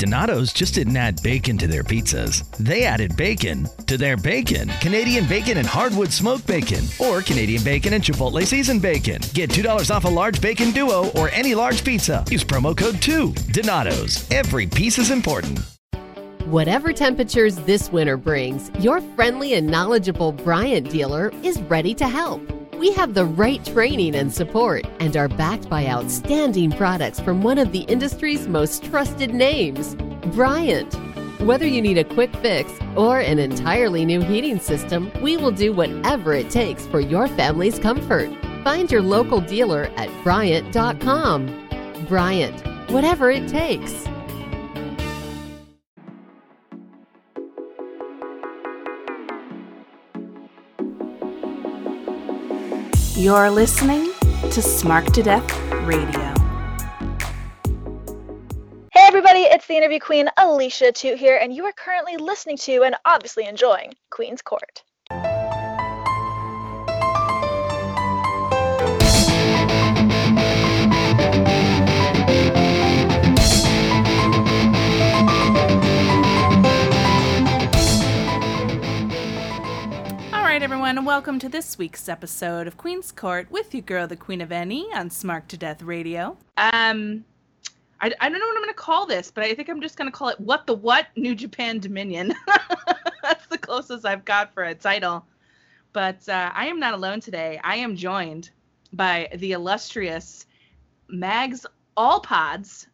Donato's just didn't add bacon to their pizzas. They added bacon to their bacon. Canadian bacon and hardwood smoked bacon, or Canadian bacon and Chipotle seasoned bacon. Get $2 off a large bacon duo or any large pizza. Use promo code 2. Donato's. Every piece is important. Whatever temperatures this winter brings, your friendly and knowledgeable Bryant dealer is ready to help. We have the right training and support and are backed by outstanding products from one of the industry's most trusted names, Bryant. Whether you need a quick fix or an entirely new heating system, we will do whatever it takes for your family's comfort. Find your local dealer at Bryant.com. Bryant, whatever it takes. You're listening to Smark to Death Radio. Hey everybody, it's the interview queen Alicia Toot here, and you are currently listening to and obviously enjoying Queen's Court. Right, everyone, and welcome to this week's episode of Queen's Court with your girl, the Queen of Any, on Smark to Death Radio. Um, I, I don't know what I'm going to call this, but I think I'm just going to call it What the What New Japan Dominion. That's the closest I've got for a title. But uh, I am not alone today. I am joined by the illustrious Mags All Pods.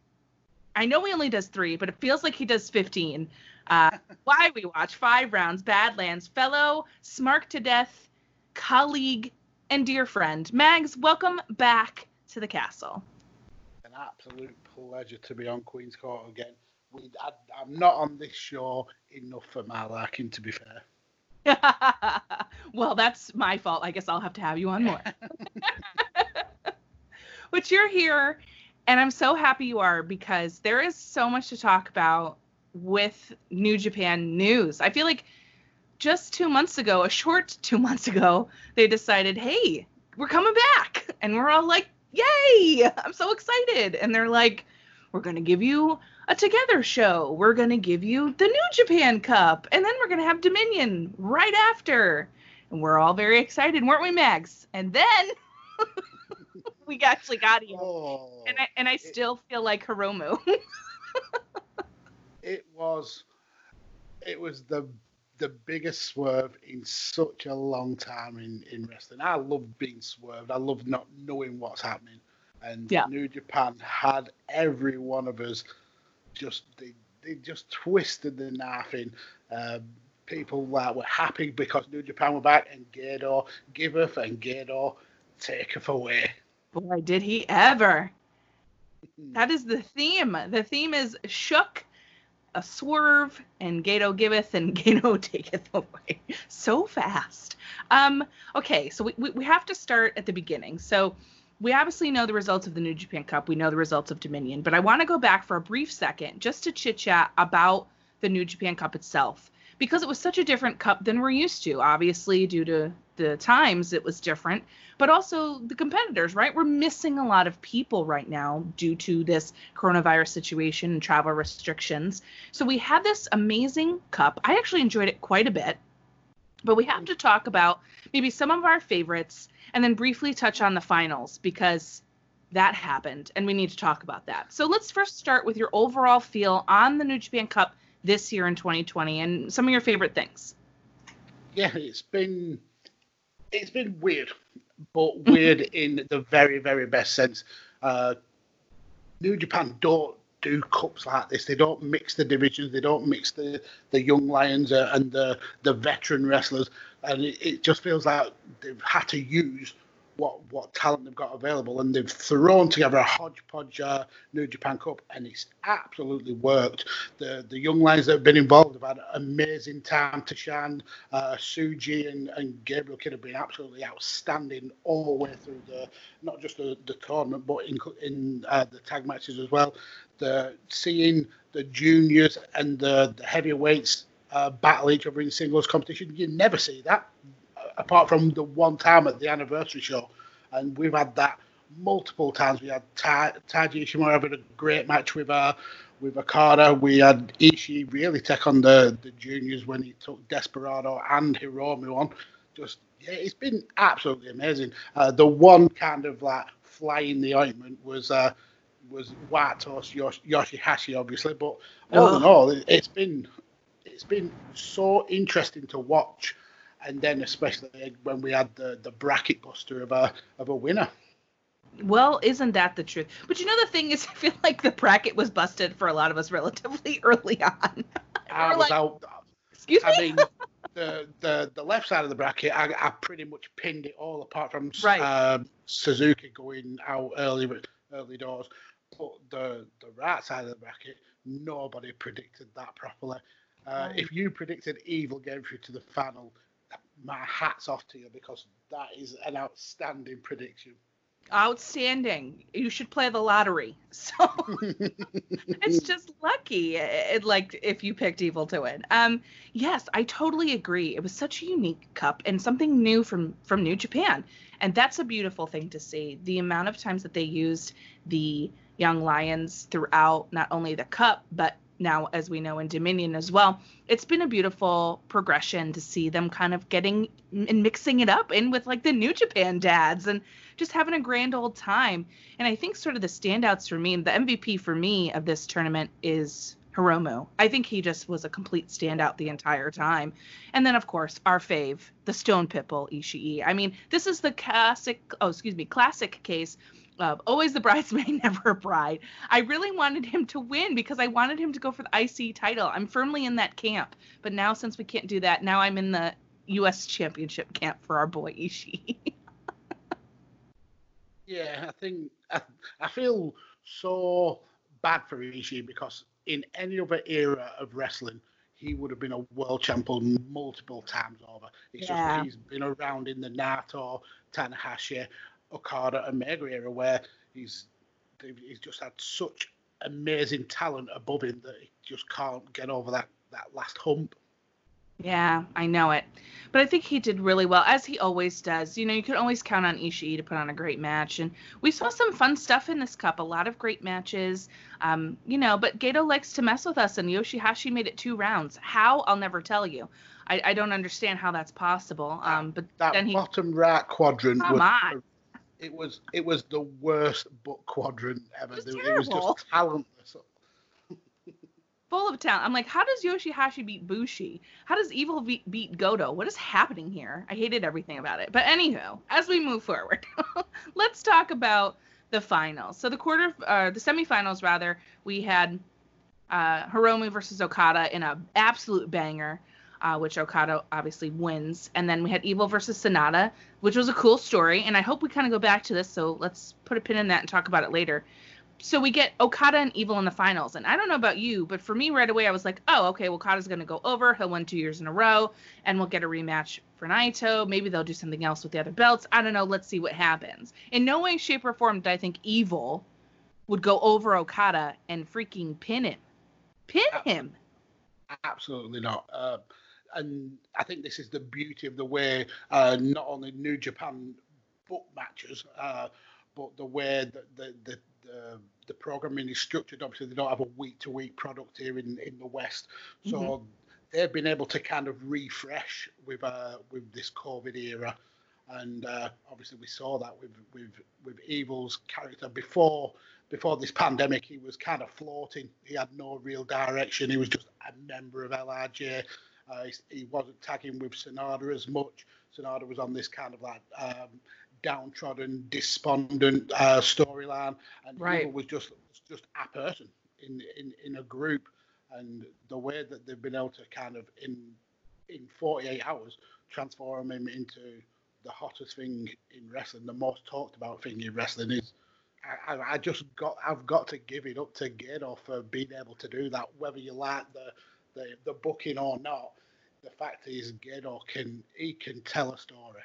I know he only does three, but it feels like he does 15. Uh, why we watch five rounds, Badlands, fellow Smark to Death colleague and dear friend. Mags, welcome back to the castle. An absolute pleasure to be on Queen's Court again. We, I, I'm not on this show enough for my liking, to be fair. well, that's my fault. I guess I'll have to have you on more. but you're here, and I'm so happy you are because there is so much to talk about with New Japan news. I feel like just two months ago, a short two months ago, they decided, hey, we're coming back. And we're all like, yay, I'm so excited. And they're like, we're going to give you a together show. We're going to give you the New Japan Cup. And then we're going to have Dominion right after. And we're all very excited, weren't we, Mags? And then we actually got here. Oh, And I, and I it- still feel like Hiromu. it was it was the the biggest swerve in such a long time in, in wrestling. I love being swerved. I love not knowing what's happening. And Yeah. New Japan had every one of us just they, they just twisted the knife in. Um, people that were happy because New Japan were back and Gedo giveth and Gedo taketh away. Boy, did he ever. That is the theme. The theme is shook, a swerve, and Gedo giveth and Gedo taketh away. So fast. Um, okay, so we, we, we have to start at the beginning. So we obviously know the results of the New Japan Cup. We know the results of Dominion, but I want to go back for a brief second just to chit chat about the New Japan Cup itself because it was such a different cup than we're used to. Obviously, due to the times, it was different, but also the competitors, right? We're missing a lot of people right now due to this coronavirus situation and travel restrictions. So we had this amazing cup. I actually enjoyed it quite a bit, but we have to talk about maybe some of our favorites and then briefly touch on the finals because that happened and we need to talk about that. So let's first start with your overall feel on the New Japan Cup this year in 2020 and some of your favorite things. yeah, it's been it's been weird, but weird in the very very best sense. Uh, New Japan don't do cups like this. They don't mix the divisions. They don't mix the the young lions uh, and the the veteran wrestlers, and it, it just feels like they've had to use what what talent they've got available, and they've thrown together a hodgepodge uh, New Japan Cup, and it's absolutely worked. The the young lions that have been involved have had an amazing time to shine. Uh, Tsuji and, and Gabriel Kidd have been absolutely outstanding all the way through the not just the, the tournament, but in in uh, the tag matches as well. The seeing the juniors and the, the heavyweights uh, battle each other in singles competition, you never see that apart from the one time at the anniversary show, and we've had that multiple times. We had Ta- Taiji Ishimori having a great match with uh, with Okada. We had Ishii really take on the, the juniors when he took Desperado and Hiromu on. Just yeah, it's been absolutely amazing. Uh, the one kind of like fly in the ointment was uh, was White Yosh- Yoshihashi, obviously, but all in all, it, it's been it's been so interesting to watch. And then especially when we had the, the bracket buster of a of a winner. Well, isn't that the truth? But you know the thing is, I feel like the bracket was busted for a lot of us relatively early on. I was like, out. Excuse me. I mean, the, the the left side of the bracket, I, I pretty much pinned it all apart from Right. um, Suzuki going out early early doors. But the the right side of the bracket, nobody predicted that properly. Uh. If you predicted Evil getting through to the final, my hat's off to you because that is an outstanding prediction. Outstanding. You should play the lottery. So it's just lucky, it, like if you picked Evil to win. Um, yes, I totally agree. It was such a unique cup and something new from from New Japan, and that's a beautiful thing to see. The amount of times that they used the young lions throughout not only the cup but now as we know in Dominion as well. It's been a beautiful progression to see them kind of getting and mixing it up in with like the New Japan dads and just having a grand old time. And I think sort of the standouts for me, the MVP for me of this tournament is Hiromu. I think he just was a complete standout the entire time. And then of course our fave, the Stone Pitbull Ishii. I mean, this is the classic, oh excuse me, classic case of always the bridesmaid, never a bride. I really wanted him to win because I wanted him to go for the IC title. I'm firmly in that camp. But now since we can't do that, now I'm in the US championship camp for our boy Ishii. Yeah, I think I, I feel so bad for Ishii because in any other era of wrestling, he would have been a world champion multiple times over. It's Yeah. just he's been around in the Naito, Tanahashi, Okada, and Mega era where he's he's just had such amazing talent above him that he just can't get over that that last hump. Yeah, I know it. But I think he did really well, as he always does. You know, you can always count on Ishii to put on a great match. And we saw some fun stuff in this cup, a lot of great matches. Um, you know, but Gedo likes to mess with us, and Yoshihashi made it two rounds. How? I'll never tell you. I, I don't understand how that's possible. Um, but That then he. bottom right quadrant Come was on. It was it was the worst book quadrant ever. It was It was just talentless. full of talent. I'm like, how does Yoshihashi beat Bushi? How does Evil beat, beat Goto? What is happening here? I hated everything about it. But anywho, as we move forward, let's talk about the finals. So the quarter, uh, the semifinals rather, we had uh, Hiromu versus Okada in a absolute banger. Uh, which Okada obviously wins, and then we had Evil versus Sanada, which was a cool story, and I hope we kind of go back to this. So let's put a pin in that and talk about it later so we get Okada and Evil in the finals. And I don't know about you, but for me right away, I was like, oh, okay, well, Okada's going to go over. He'll win two years in a row, and we'll get a rematch for Naito. Maybe they'll do something else with the other belts. I don't know. Let's see what happens. In no way, shape, or form did I think Evil would go over Okada and freaking pin him. Pin him. Absolutely not. Uh, and I think this is the beauty of the way uh, not only New Japan book matches, uh, but the way that the, the, the, the programming is structured. Obviously, they don't have a week to week product here in, in the West. So they've been able to kind of refresh with uh, with this COVID era. And uh, obviously, we saw that with, with with Evil's character before before this pandemic. He was kind of floating. He had no real direction. He was just a member of LIJ. Uh, he, he wasn't tagging with Sanada as much. Sanada was on this kind of like um, downtrodden, despondent uh, storyline, and Right. Was just just a person in, in in a group. And the way that they've been able to kind of in in 48 hours transform him into the hottest thing in wrestling, the most talked about thing in wrestling is. I, I- I just got I've got to give it up to Gedo for being able to do that, whether you like the the, the booking or not. The fact is, Gedo can he can tell a story.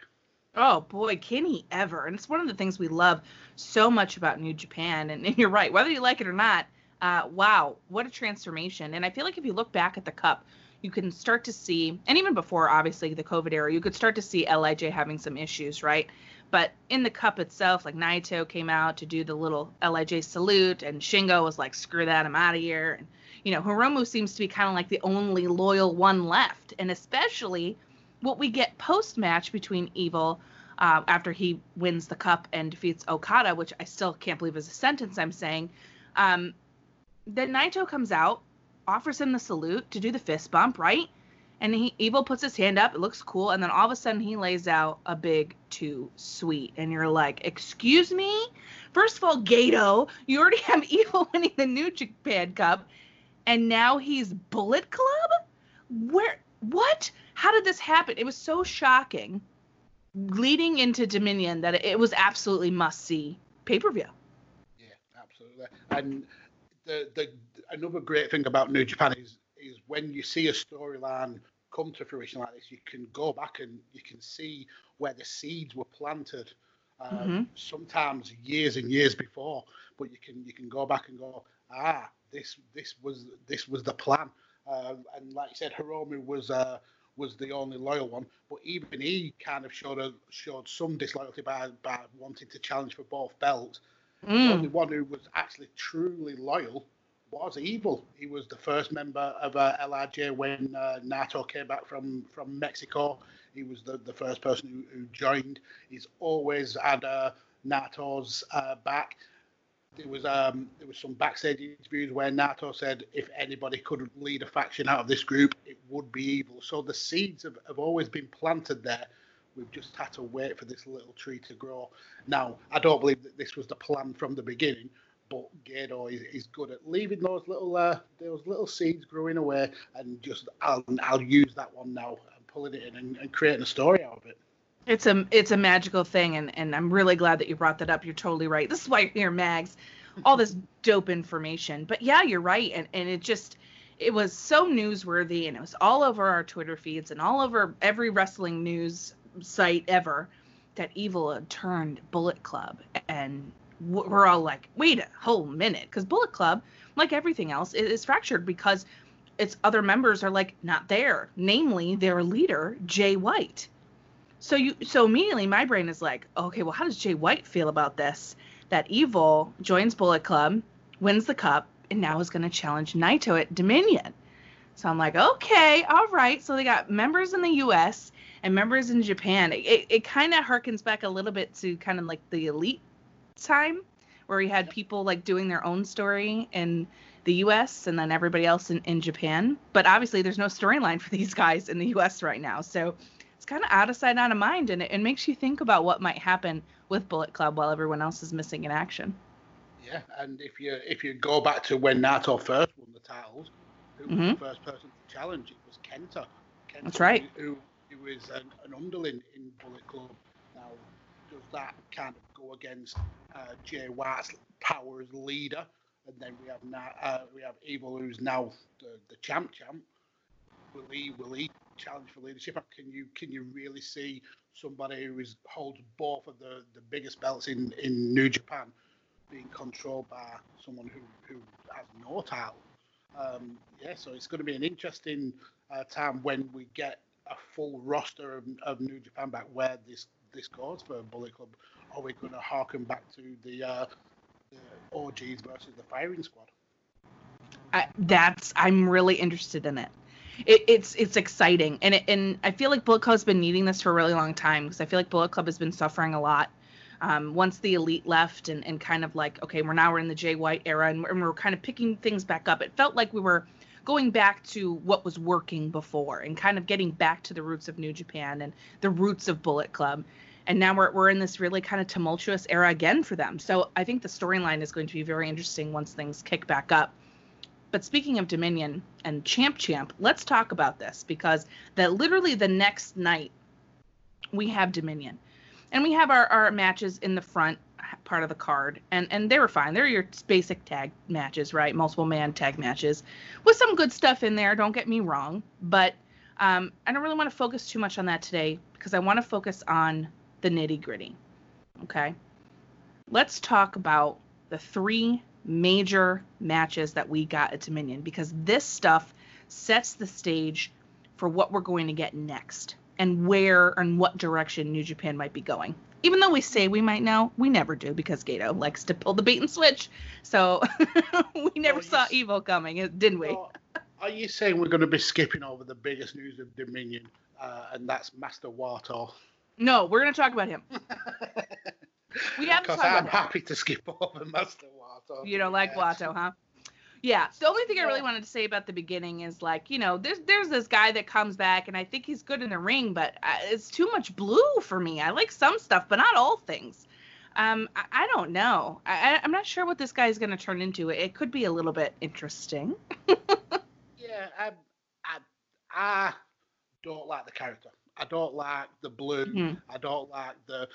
Oh boy, can he ever? And it's one of the things we love so much about New Japan. And, and you're right, whether you like it or not, uh, wow, what a transformation. And I feel like if you look back at the cup, you can start to see, and even before obviously the COVID era, you could start to see LIJ having some issues, right? But in the cup itself, like Naito came out to do the little Lij salute, and Shingo was like, "Screw that, I'm out of here." And you know, Hiromu seems to be kind of like the only loyal one left, and especially what we get post match between Evil uh, after he wins the cup and defeats Okada, which I still can't believe is a sentence I'm saying. Um, then Naito comes out, offers him the salute to do the fist bump, right? And he Evil puts his hand up, it looks cool, and then all of a sudden he lays out a big too sweet. And you're like, excuse me? First of all, Gedo, you already have Evil winning the New Japan Cup, and now he's Bullet Club? Where what? How did this happen? It was so shocking leading into Dominion that it was absolutely must see pay per view. Yeah, absolutely. And the the another great thing about New Japan is is when you see a storyline come to fruition like this, you can go back and you can see where the seeds were planted. Um, mm-hmm. Sometimes years and years before, but you can you can go back and go, ah, this this was this was the plan. Uh, and like you said, Hiromu was uh, was the only loyal one, but even he kind of showed a, showed some disloyalty by by wanting to challenge for both belts. Mm. The only one who was actually truly loyal was Evil. He was the first member of uh, Lij when uh, Naito came back from, from Mexico. He was the, the first person who, who joined. He's always had uh, Naito's uh, back. There was um, there was some backstage interviews where Naito said if anybody could lead a faction out of this group, it would be Evil. So the seeds have, have always been planted there. We've just had to wait for this little tree to grow. Now, I don't believe that this was the plan from the beginning, but Gedo is, is good at leaving those little uh, those little seeds growing away, and just I'll I'll use that one now and pulling it in and, and creating a story out of it. It's a it's a magical thing, and and I'm really glad that you brought that up. You're totally right. This is why you're here, Mags. All this dope information, but yeah, you're right, and and it just it was so newsworthy, and it was all over our Twitter feeds and all over every wrestling news site ever that Evil had turned Bullet Club, and we're all like, wait a whole minute, because Bullet Club, like everything else, is fractured because its other members are like not there, namely their leader Jay White. So you so immediately my brain is like, okay, well how does Jay White feel about this? That Evil joins Bullet Club, wins the cup, and now is going to challenge Naito at Dominion. So I'm like, okay, all right. So they got members in the U.S. and members in Japan. It, it kind of harkens back a little bit to kind of like the elite time where we had people like doing their own story in the US and then everybody else in, in Japan. But obviously, there's no storyline for these guys in the US right now. So it's kind of out of sight, out of mind. And it, it makes you think about what might happen with Bullet Club while everyone else is missing in action. Yeah, and if you if you go back to when Naito first won the titles, who mm-hmm. was the first person to challenge? It was Kenta. Kenta That's right. Who, who was an, an underling in Bullet Club. Now, does that kind of go against uh, Jay White's power as leader, and then we have now uh, we have Evil, who's now the, the champ champ. Will he will he challenge for leadership? Can you can you really see somebody who is holds both of the, the biggest belts in, in New Japan being controlled by someone who, who has no title? Um, yeah, so it's going to be an interesting uh, time when we get a full roster of, of New Japan back where this this goes for Bullet Club. Are we going to harken back to the, uh, the OGs versus the Firing Squad? That's I'm really interested in it. It it's it's exciting, and it, and I feel like Bullet Club's been needing this for a really long time because I feel like Bullet Club has been suffering a lot. Um, once the elite left and, and kind of like okay we're now we're in the Jay White era and we're, and we're kind of picking things back up. It felt like we were going back to what was working before and kind of getting back to the roots of New Japan and the roots of Bullet Club. And now we're, we're in this really kind of tumultuous era again for them. So I think the storyline is going to be very interesting once things kick back up. But speaking of Dominion and Champ Champ, let's talk about this because that literally the next night we have Dominion. And we have our, our matches in the front part of the card, and and they were fine. They're your basic tag matches, right? Multiple man tag matches, with some good stuff in there. Don't get me wrong, but um, I don't really want to focus too much on that today because I want to focus on the nitty gritty. Okay, let's talk about the three major matches that we got at Dominion because this stuff sets the stage for what we're going to get next and where and what direction New Japan might be going. even though we say we might know, we never do because Gedo likes to pull the bait and switch. So we never saw evil coming, didn't we? So, are you saying we're going to be skipping over the biggest news of Dominion, uh, and that's Master Wato? No, we're gonna talk about him. We have to Because talk I'm happy to skip over Master Wato. You don't like Yes. Wato, huh? Yeah. The only thing I really wanted to say about the beginning is like, you know, there's there's this guy that comes back, and I think he's good in the ring, but uh, it's too much blue for me. I like some stuff, but not all things. Um, I, I don't know. I, I'm not sure what this guy's gonna turn into. It could be a little bit interesting. Yeah, I, I, I don't like the character. I don't like the blue. Mhm. I don't like the.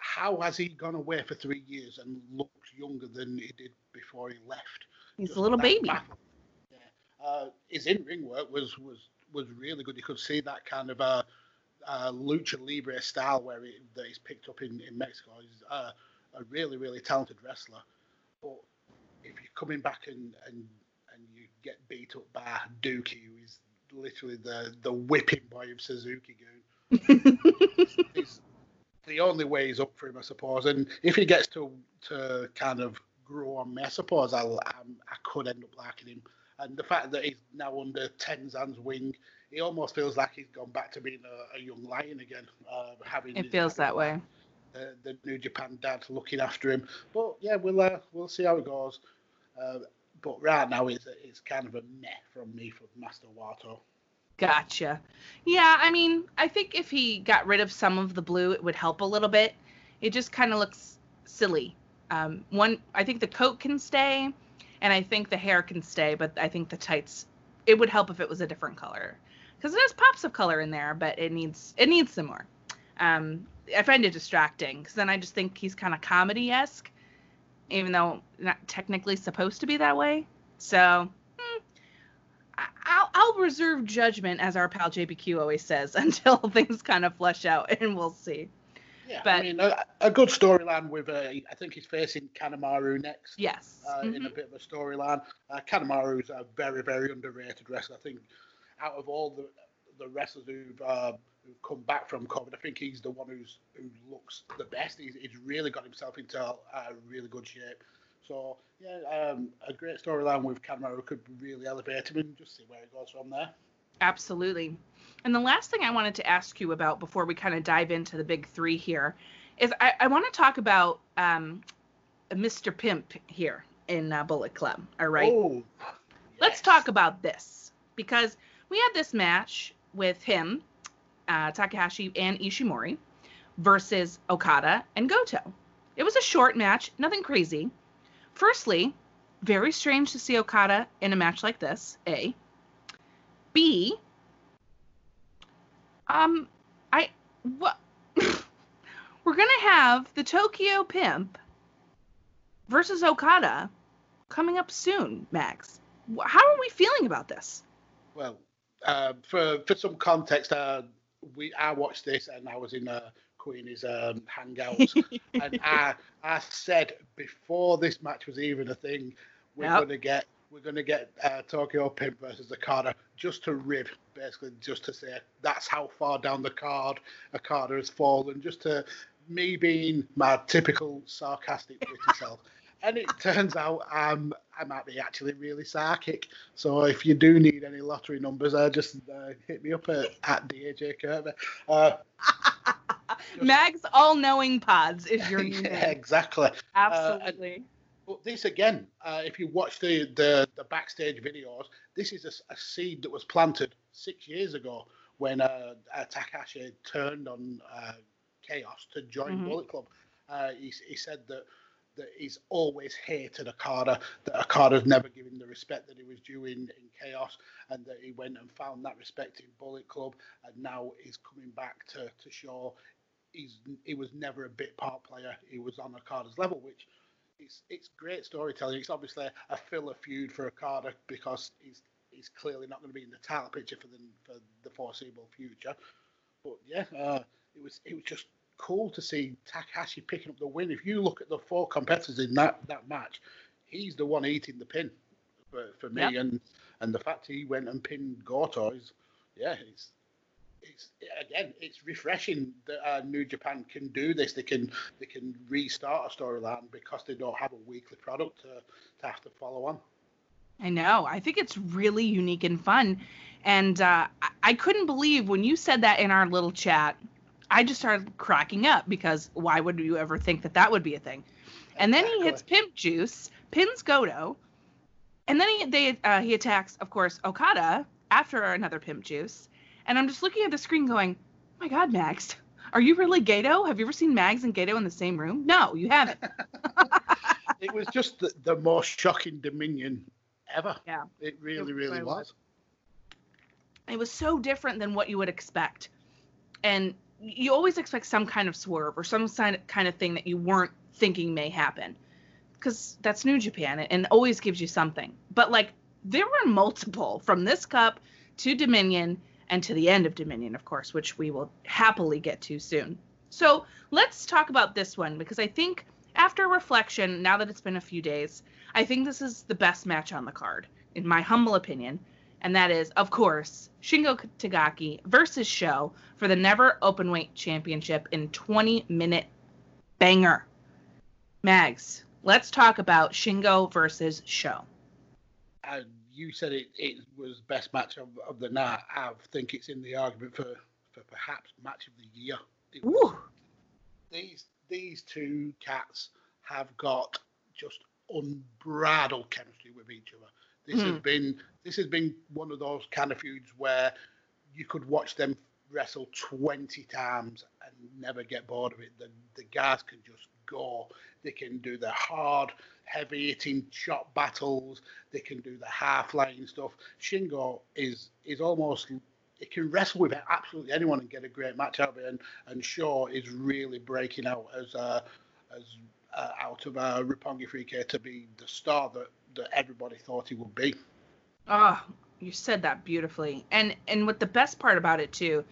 How has he gone away for three years and looked younger than he did before he left? He's Just a little baby. Yeah. Uh, his in ring work was was was really good. You could see that kind of a, uh lucha libre style where he, that he's picked up in in Mexico. He's uh, a really really talented wrestler. But if you're coming back and and and you get beat up by Douki, who is literally the the whipping boy of Suzuki Goon, he's, the only way is up for him, I suppose. And if he gets to to kind of grow on me, I suppose I'll um, I could end up liking him. And the fact that he's now under Tenzan's wing, he almost feels like he's gone back to being a, a young lion again. Uh, having It feels dad that way. the, the New Japan dad looking after him. But yeah, we'll uh, we'll see how it goes. Uh, but right now, it's it's kind of a meh from me for Master Wato. Gotcha. Yeah, I mean, I think if he got rid of some of the blue, it would help a little bit. It just kind of looks silly. Um, one, I think the coat can stay, and I think the hair can stay, but I think the tights, it would help if it was a different color, because it has pops of color in there, but it needs it needs some more. Um, I find it distracting, because then I just think he's kind of comedy esque, even though not technically supposed to be that way. So. I'll, reserve judgment, as our pal JBQ always says, until things kind of flesh out, and we'll see. Yeah, But- I mean, a, a good storyline with uh, I think he's facing Kanemaru next. Yes. uh, in a Mhm. bit of a storyline. Uh, Kanemaru's a very, very underrated wrestler. I think out of all the the wrestlers who've uh, who've come back from COVID, I think he's the one who's who looks the best. He's, he's really got himself into a, a really good shape. So yeah, um, a great storyline with Kanemaru could really elevate him and just see where it goes from there. Absolutely. And the last thing I wanted to ask you about before we kind of dive into the big three here is I, I want to talk about um, Mr. Pimp here in uh, Bullet Club. All right. Oh, Let's talk about this because we had this match with him, uh, Takahashi and Ishimori versus Okada and Goto. It was a short match, nothing crazy. Firstly, very strange to see Okada in a match like this. A. B. Um, I what? We're gonna have the Tokyo Pimp versus Okada coming up soon, Mags. How are we feeling about this? Well, uh, for for some context, uh, we I watched this and I was in uh, Queenie's um, hangouts, and I I said before this match was even a thing, we're Yep. gonna get we're gonna get uh, Tokyo Pimp versus Okada just to rib, basically just to say that's how far down the card Okada has fallen, just to me being my typical sarcastic witty self. And it turns out I'm I might be actually really psychic. So if you do need any lottery numbers, uh, just uh, hit me up at, at DEJ Kirkby. Uh, Mag's all-knowing pods is your new yeah, exactly. Absolutely. But this again, uh, if you watch the, the, the backstage videos, this is a seed that was planted six years ago when uh, uh, Takahashi turned on uh, Chaos to join Mhm. Bullet Club. Uh, he, he said that that he's always hated Okada, that Okada's never given the respect that he was due in, in Chaos, and that he went and found that respect in Bullet Club, and now he's coming back to, to show he's he was never a bit part player. He was on Okada's level, which it's it's great storytelling. It's obviously a filler feud for Okada because he's he's clearly not going to be in the title picture for the for the foreseeable future. But yeah, uh, it was it was just cool to see Takahashi picking up the win. If you look at the four competitors in that that match, he's the one eating the pin for, for me. Yep. And and the fact he went and pinned Goto is yeah, it's it's again, it's refreshing that uh, New Japan can do this. They can they can restart a storyline because they don't have a weekly product to, to have to follow on. I know. I think it's really unique and fun. And uh, I couldn't believe when you said that in our little chat. I just started cracking up because why would you ever think that that would be a thing? And then he hits Pimp Juice, pins Goto, and then he they uh, he attacks, of course, Okada after another Pimp Juice. And I'm just looking at the screen going, oh my God, Mags, are you really Gedo? Have you ever seen Mags and Gedo in the same room? No, you haven't. it was just the, the most shocking Dominion ever. Yeah. It really, it really was. It was so different than what you would expect. And you always expect some kind of swerve or some kind of thing that you weren't thinking may happen. Because that's New Japan and always gives you something. But like, there were multiple from this cup to Dominion and to the end of Dominion, of course, which we will happily get to soon. So let's talk about this one because I think after reflection, now that it's been a few days, I think this is the best match on the card, in my humble opinion. And that is, of course, Shingo Takagi versus Sho for the Never Openweight Championship in 20 minute banger. Mags, let's talk about Shingo versus Sho. Uh, you said it, it was best match of, of the night. I think it's in the argument for, for perhaps match of the year. Ooh. These these two cats have got just unbridled chemistry with each other. This mm. has hmm. been this has been one of those kind of feuds where you could watch them wrestle 20 times and never get bored of it. The the guys can just go. They can do the hard heavy hitting shot battles. They can do the half lane stuff. Shingo is is almost it can wrestle with absolutely anyone and get a great match out of it. And and Sho is really breaking out as uh, as uh, out of uh, Roppongi 3K to be the star that that everybody thought he would be. Oh, you said that beautifully. And and what the best part about it too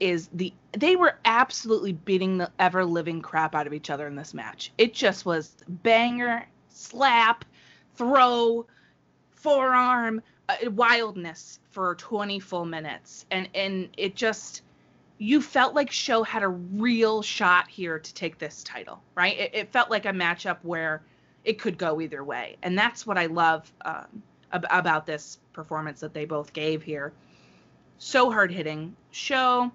is the they were absolutely beating the ever living crap out of each other in this match. It just was banger slap, throw, forearm, uh, wildness for 20 full minutes. And and it just you felt like Sho had a real shot here to take this title, right? It, it felt like a matchup where it could go either way, and that's what I love um, ab- about this performance that they both gave here. So hard hitting. Sho,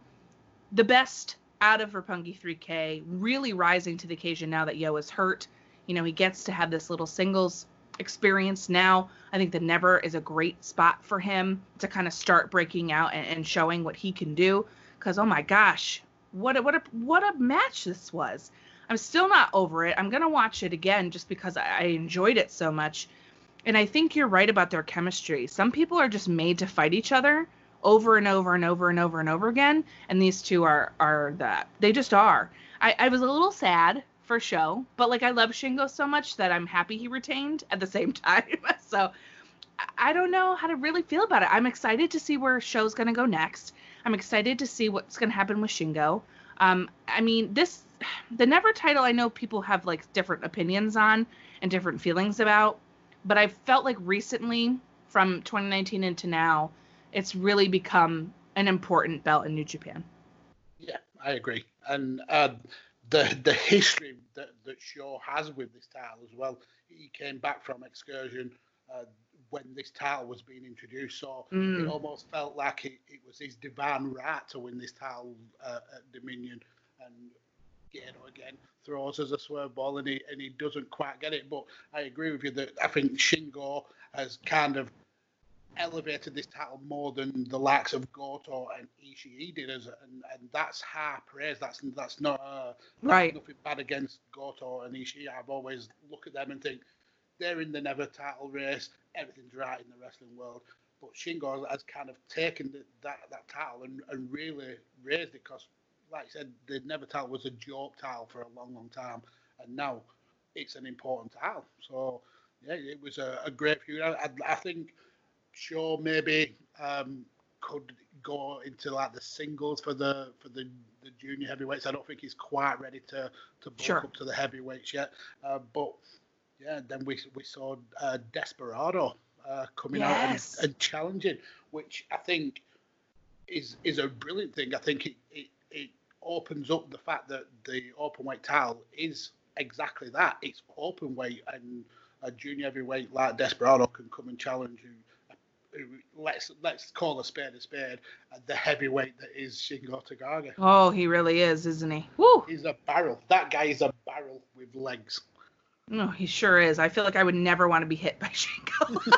the best out of Roppongi 3K, really rising to the occasion now that Yo is hurt you know, he gets to have this little singles experience now. I think the Never is a great spot for him to kind of start breaking out and, and showing what he can do. Because oh my gosh, what a, what a what a match this was. I'm still not over it. I'm gonna watch it again just because I, enjoyed it so much. And I think you're right about their chemistry. Some people are just made to fight each other over and over and over and over and over again, and these two are are that. They just are. I, I was a little sad for Sho, but like I love Shingo so much that I'm happy he retained at the same time. so I don't know how to really feel about it. I'm excited to see where Sho's gonna go next. I'm excited to see what's gonna happen with Shingo. Um, I mean, this the Never title. I know people have like different opinions on and different feelings about, but I felt like recently, from 2019 into now, it's really become an important belt in New Japan. Yeah, I agree, and. Uh, the the history that, that Sho has with this title as well. He came back from excursion uh, when this title was being introduced, so mm. it almost felt like it, it, was his divine right to win this title uh, at Dominion. And you know, again, throws as a swerve ball, and he and he doesn't quite get it. But I agree with you that I think Shingo has kind of elevated this title more than the likes of Goto and Ishii did, as and, and that's high praise. That's that's not uh, right. Nothing bad against Goto and Ishii. I've always look at them and think they're in the never title race. Everything's right in the wrestling world. But Shingo has kind of taken the, that that title and, and really raised it because, like I said, the never title was a joke title for a long, long time, and now it's an important title. So yeah, it was a, a great feud. I, I think sure maybe um, could go into like the singles for the for the, the junior heavyweights. I don't think he's quite ready to to bulk sure. up to the heavyweights yet. Uh, but yeah, then we we saw uh, Desperado uh, coming yes. out and, and, challenging, which I think is is a brilliant thing. I think it, it it opens up the fact that the open weight title is exactly that. It's open weight, and a junior heavyweight like Desperado can come and challenge you. Let's let's call a spade a spade. The heavyweight that is Shingo Takagi. Oh, he really is, isn't he? Woo! He's a barrel. That guy is a barrel with legs. No, he sure is. I feel like I would never want to be hit by Shingo.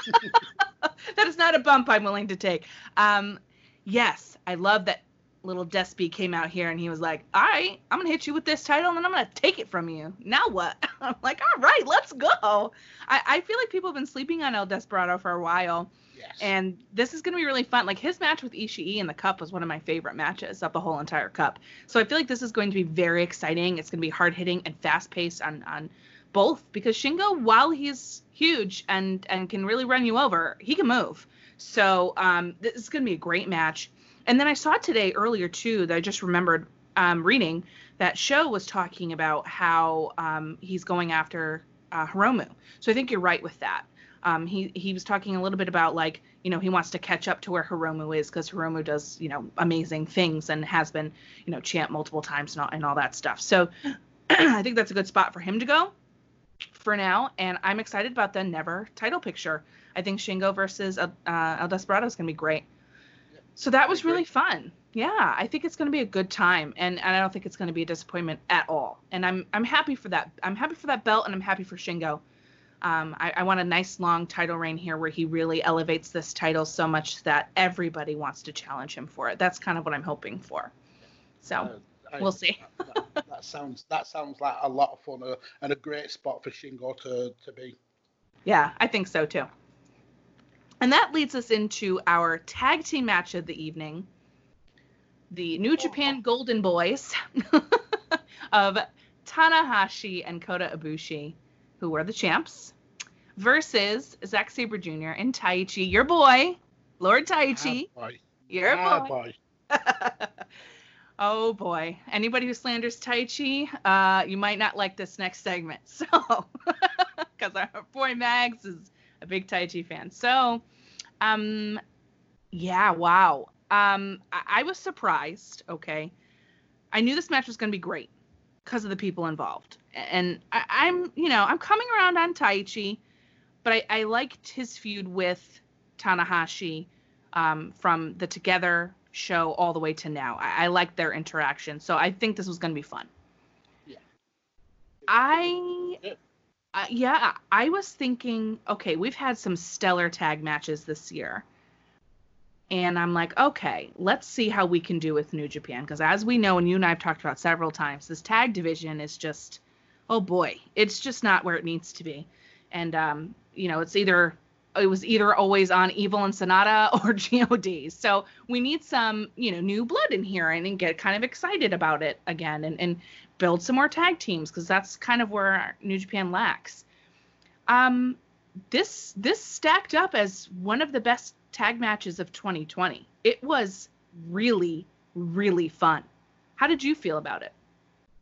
that is not a bump I'm willing to take. Um, yes, I love that little Despy came out here and he was like, "All right, I'm gonna hit you with this title and then I'm gonna take it from you. Now what?" I'm like, "All right, let's go." I, I feel like people have been sleeping on El Desperado for a while. Yes. And this is going to be really fun. Like his match with Ishii in the cup was one of my favorite matches of the whole entire cup. So I feel like this is going to be very exciting. It's going to be hard hitting and fast paced on on both because Shingo, while he's huge and and can really run you over, he can move. So um, this is going to be a great match. And then I saw today earlier too that I just remembered um, reading that Sho was talking about how um, he's going after uh, Hiromu. So I think you're right with that. Um, he he was talking a little bit about like you know he wants to catch up to where Hiromu is because Hiromu does you know amazing things and has been you know champ multiple times and all, and all that stuff. So I think that's a good spot for him to go for now, and I'm excited about the never title picture. I think Shingo versus uh, El Desperado is gonna be great. So that was really fun. Yeah, I think it's going to be a good time, and, and I don't think it's going to be a disappointment at all. And I'm I'm happy for that. I'm happy for that belt, and I'm happy for Shingo. Um, I, I want a nice long title reign here where he really elevates this title so much that everybody wants to challenge him for it. That's kind of what I'm hoping for. So Uh, I- we'll see. that, that sounds that sounds like a lot of fun uh, and a great spot for Shingo to, to be. Yeah, I think so too. And that leads us into our tag team match of the evening. The New Japan Golden Boys of Tanahashi and Kota Ibushi, who were the champs, versus Zack Sabre Jr. and Taichi, your boy, Lord Taichi, Ah, boy. your Ah, boy. boy. oh boy. Anybody who slanders Taichi, uh, you might not like this next segment. So, because our boy Mags is a big Taichi fan. So, um, yeah, wow. Um, I, I was surprised. Okay, I knew this match was going to be great because of the people involved, and I, I'm, you know, I'm coming around on Taichi, but I, I liked his feud with Tanahashi um, from the Together show all the way to now. I, I liked their interaction, so I think this was going to be fun. I, Yeah. uh, yeah, I was thinking, okay, we've had some stellar tag matches this year. And I'm like, okay, let's see how we can do with New Japan. Because as we know, and you and I have talked about several times, this tag division is just, oh boy, it's just not where it needs to be. And, um, you know, it's either, it was either always on Evil and Sanada or GOD. So we need some, you know, new blood in here and, and get kind of excited about it again and, and build some more tag teams because that's kind of where New Japan lacks. Um, this this stacked up as one of the best tag matches of 2020. It was really really fun. How did you feel about it?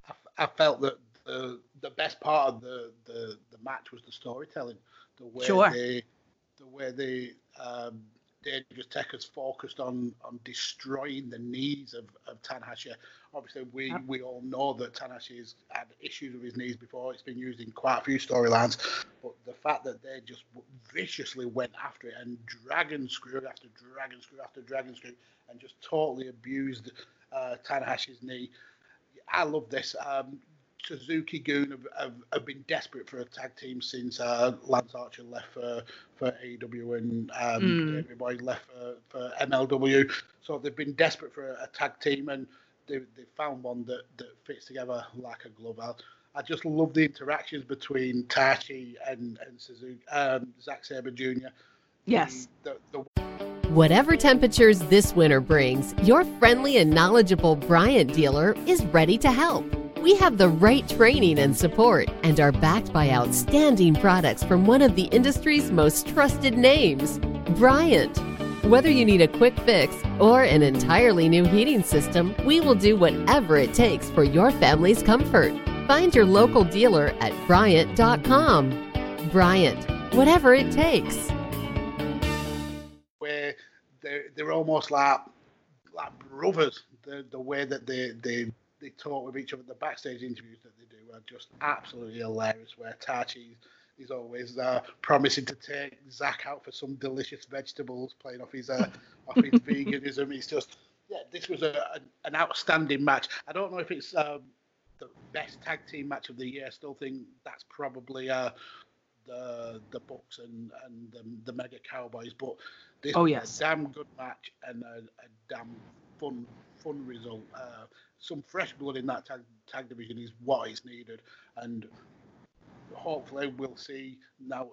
I, I felt that the the best part of the, the, the match was the storytelling, the way Sure. they the way they um, Dangerous Tekkers focused on on destroying the knees of, of Tanahashi. Obviously, we, we all know that Tanahashi has had issues with his knees before. It's been used in quite a few storylines, but the fact that they just viciously went after it and dragon screw after dragon screw after dragon screw and just totally abused uh, Tanahashi's knee. I love this. Um, Suzuki-gun have, have, have been desperate for a tag team since uh, Lance Archer left for, for AEW and um, Mm. Davey Boy left for, for MLW. So they've been desperate for a, a tag team and they, they found one that, that fits together like a glove. I, I just love the interactions between Taichi and, and Suzuki, um, Zack Sabre Jr. Yes. The, the, Whatever temperatures this winter brings, your friendly and knowledgeable Bryant dealer is ready to help. We have the right training and support and are backed by outstanding products from one of the industry's most trusted names, Bryant. Whether you need a quick fix or an entirely new heating system, we will do whatever it takes for your family's comfort. Find your local dealer at Bryant.com. Bryant, whatever it takes. where they're, they're almost like like brothers. The the way that they they they talk with each other, the backstage interviews that they do are just absolutely hilarious. Where Taichi is always uh, promising to take Zack out for some delicious vegetables, playing off his uh, off his veganism. He's just yeah, this was a, an outstanding match. I don't know if it's um, the best tag team match of the year. I still think that's probably uh, the the Bucks and and the, the Mega Cowboys, but this oh, was yes. a damn good match and a, a damn fun fun result. Uh, some fresh blood in that tag, tag division is what is needed, and hopefully we'll see now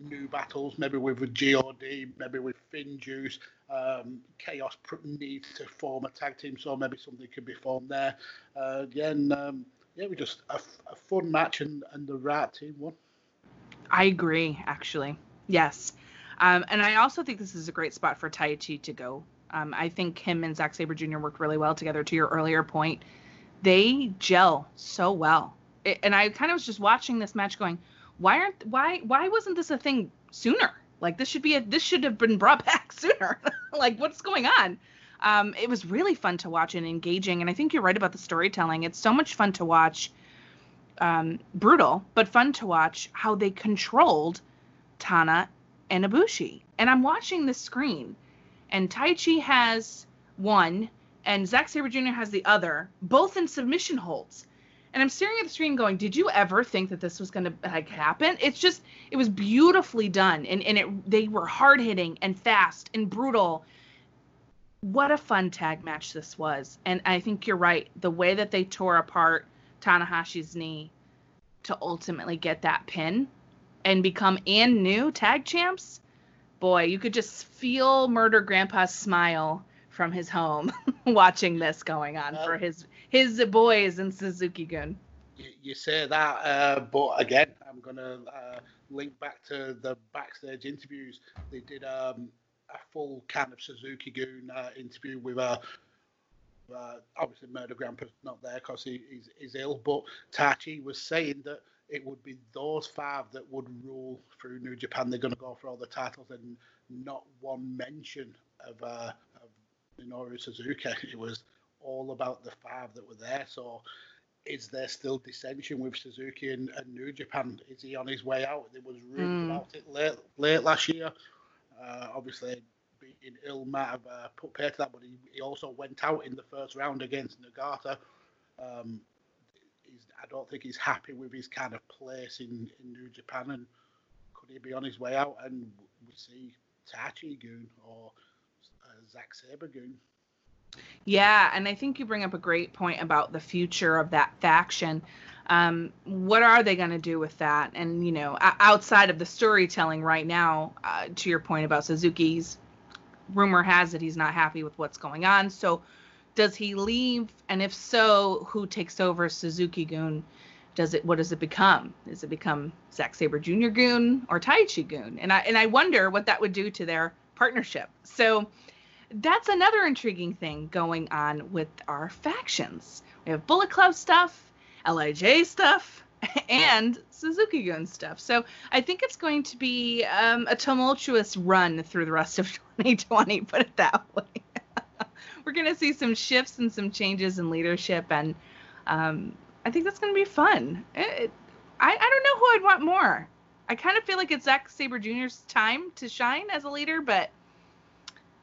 new battles, maybe with a God, maybe with Finjuice. Um, Chaos needs to form a tag team, so maybe something could be formed there. Uh, and um, yeah, we just a, a, fun match, and, and the right team won. I agree, actually. Yes. Um, and I also think this is a great spot for Taichi to go. Um, I think him and Zack Sabre Jr. worked really well together. To your earlier point, they gel so well. And I kind of was just watching this match, going, "Why aren't why why wasn't this a thing sooner? Like this should be a this should have been brought back sooner. like what's going on?" Um, it was really fun to watch and engaging. And I think you're right about the storytelling. It's so much fun to watch um, brutal, but fun to watch how they controlled Tana and Ibushi. And I'm watching the screen, and Taichi has one, and Zack Sabre Jr. has the other, both in submission holds. And I'm staring at the screen going, did you ever think that this was going to like happen? It's just, it was beautifully done. And, and it, they were hard hitting and fast and brutal. What a fun tag match this was. And I think you're right. The way that they tore apart Tanahashi's knee to ultimately get that pin and become and new tag champs, boy, you could just feel Murder Grandpa's smile from his home watching this going on for his his boys in Suzuki Gun. You, you say that, uh, but again, I'm gonna uh, link back to the backstage interviews. They did um, a full kind of Suzuki Gun uh, interview with a uh, obviously, Murder Grandpa's not there because he, he's, he's, ill, but Taichi was saying that it would be those five that would rule through New Japan. They're going to go for all the titles, and not one mention of, uh, of Minoru Suzuki. It was all about the five that were there. So, is there still dissension with Suzuki and, and New Japan? Is he on his way out? There was rumors mm. about it late, late last year. Uh, obviously, being ill might have uh, put pay to that, but he, he also went out in the first round against Nagata. Um, I don't think he's happy with his kind of place in, in New Japan, and could he be on his way out? And we see Taichi Gun or uh, Zack Sabre Gun. Yeah, and I think you bring up a great point about the future of that faction. Um, what are they going to do with that? And you know, outside of the storytelling right now, uh, to your point about Suzuki's rumor has it he's not happy with what's going on. So does he leave? And if so, who takes over Suzuki Gun? Does it what does it become? Does it become Zack Sabre Jr. Gun or Taichi Gun? And I and I wonder what that would do to their partnership. So that's another intriguing thing going on with our factions. We have Bullet Club stuff, LIJ stuff, and Suzuki Gun stuff. So I think it's going to be um, a tumultuous run through the rest of 2020, put it that way. We're going to see some shifts and some changes in leadership, and um, I think that's going to be fun. It, I, I don't know who I'd want more. I kind of feel like it's Zack Sabre Jr.'s time to shine as a leader, but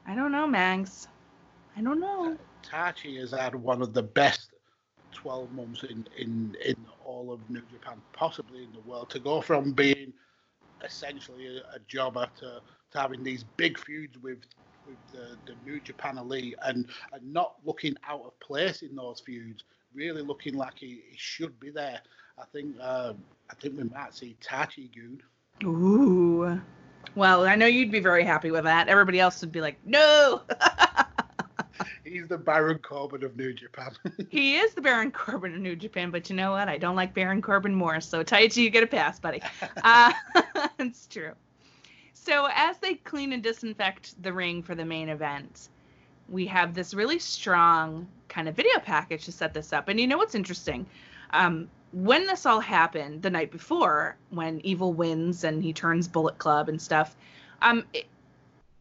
I don't know, Mags. I don't know. Taichi has had one of the best 12 months in, in, in all of New Japan, possibly in the world, to go from being essentially a, a jobber to, to having these big feuds with with the, the New Japan Elite and, and not looking out of place in those feuds, really looking like he, he should be there. I think um, I think we might see Taichi Gun. Ooh. Well, I know you'd be very happy with that. Everybody else would be like, no. He's the Baron Corbin of New Japan. he is the Baron Corbin of New Japan, but you know what? I don't like Baron Corbin more. So Taichi, you get a pass, buddy. Uh, it's true. So as they clean and disinfect the ring for the main event, we have this really strong kind of video package to set this up. And you know what's interesting? Um, when this all happened the night before, when Evil wins and he turns Bullet Club and stuff, um, it,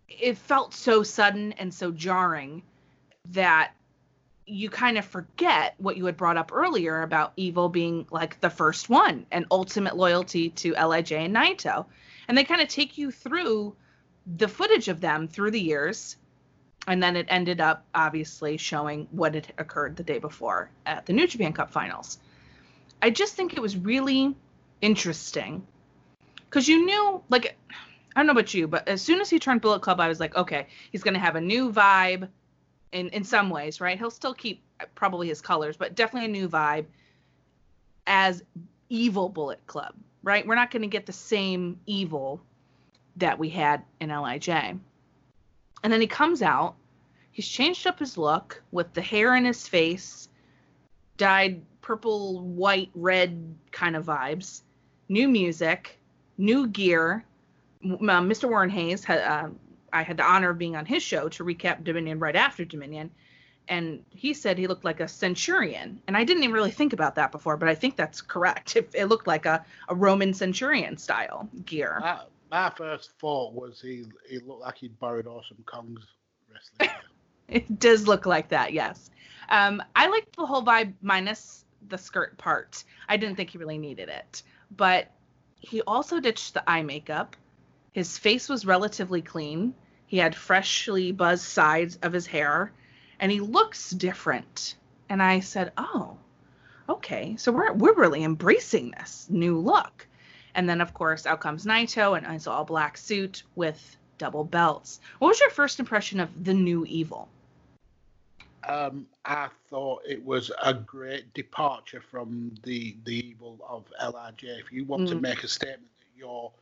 it felt so sudden and so jarring that you kind of forget what you had brought up earlier about Evil being like the first one and ultimate loyalty to LIJ and Naito. And they kind of take you through the footage of them through the years. And then it ended up obviously showing what had occurred the day before at the New Japan Cup finals. I just think it was really interesting because you knew, like, I don't know about you, but as soon as he turned Bullet Club, I was like, okay, he's going to have a new vibe in in some ways, right? He'll still keep probably his colors, but definitely a new vibe as evil Bullet Club, right? We're not going to get the same evil that we had in LIJ. And then he comes out, he's changed up his look with the hair in his face, dyed purple, white, red kind of vibes, new music, new gear. Mr. Uh, Warren Hayes had, uh, I had the honor of being on his show to recap Dominion right after Dominion, and he said he looked like a centurion, and I didn't even really think about that before, but I think that's correct. It, it looked like a, a Roman centurion style gear. My, my first thought was he he looked like he'd borrowed Awesome Kong's wrestling. it does look like that, yes. Um, I liked the whole vibe minus the skirt part. I didn't think he really needed it, but he also ditched the eye makeup his face was relatively clean. He had freshly buzzed sides of his hair, and he looks different. And I said, "Oh, okay. So we're we're really embracing this new look." And then of course out comes Naito and his all black suit with double belts. What was your first impression of the new evil? Um, I thought it was a great departure from the the evil of LIJ. If you want mm. to make a statement that you're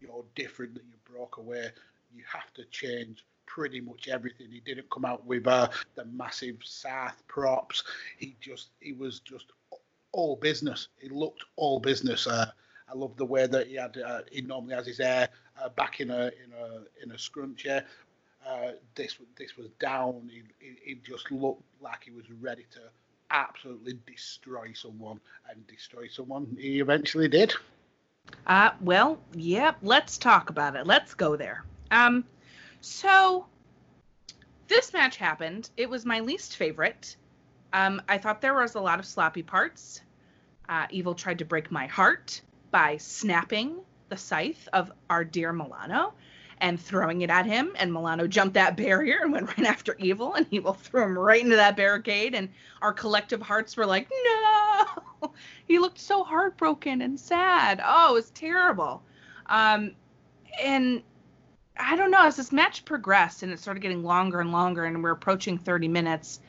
you're different, that you broke away, you have to change pretty much everything. He didn't come out with uh, the massive South props. He just he was just all business. He looked all business. Uh, I love the way that he had. Uh, he normally has his hair uh, back in a in a in a scrunch here. Uh, this this was down. He, he, he just looked like he was ready to absolutely destroy someone and destroy someone. He eventually did. Uh, well. Yeah, let's talk about it. Let's go there. Um, so this match happened. It was my least favorite. Um, I thought there was a lot of sloppy parts. Uh, Evil tried to break my heart by snapping the scythe of our dear Milano and throwing it at him. And Milano jumped that barrier and went right after Evil, and Evil threw him right into that barricade. And our collective hearts were like, no! he looked so heartbroken and sad. Oh, it was terrible. Um, and I don't know, as this match progressed and it started getting longer and longer, and we're approaching 30 minutes,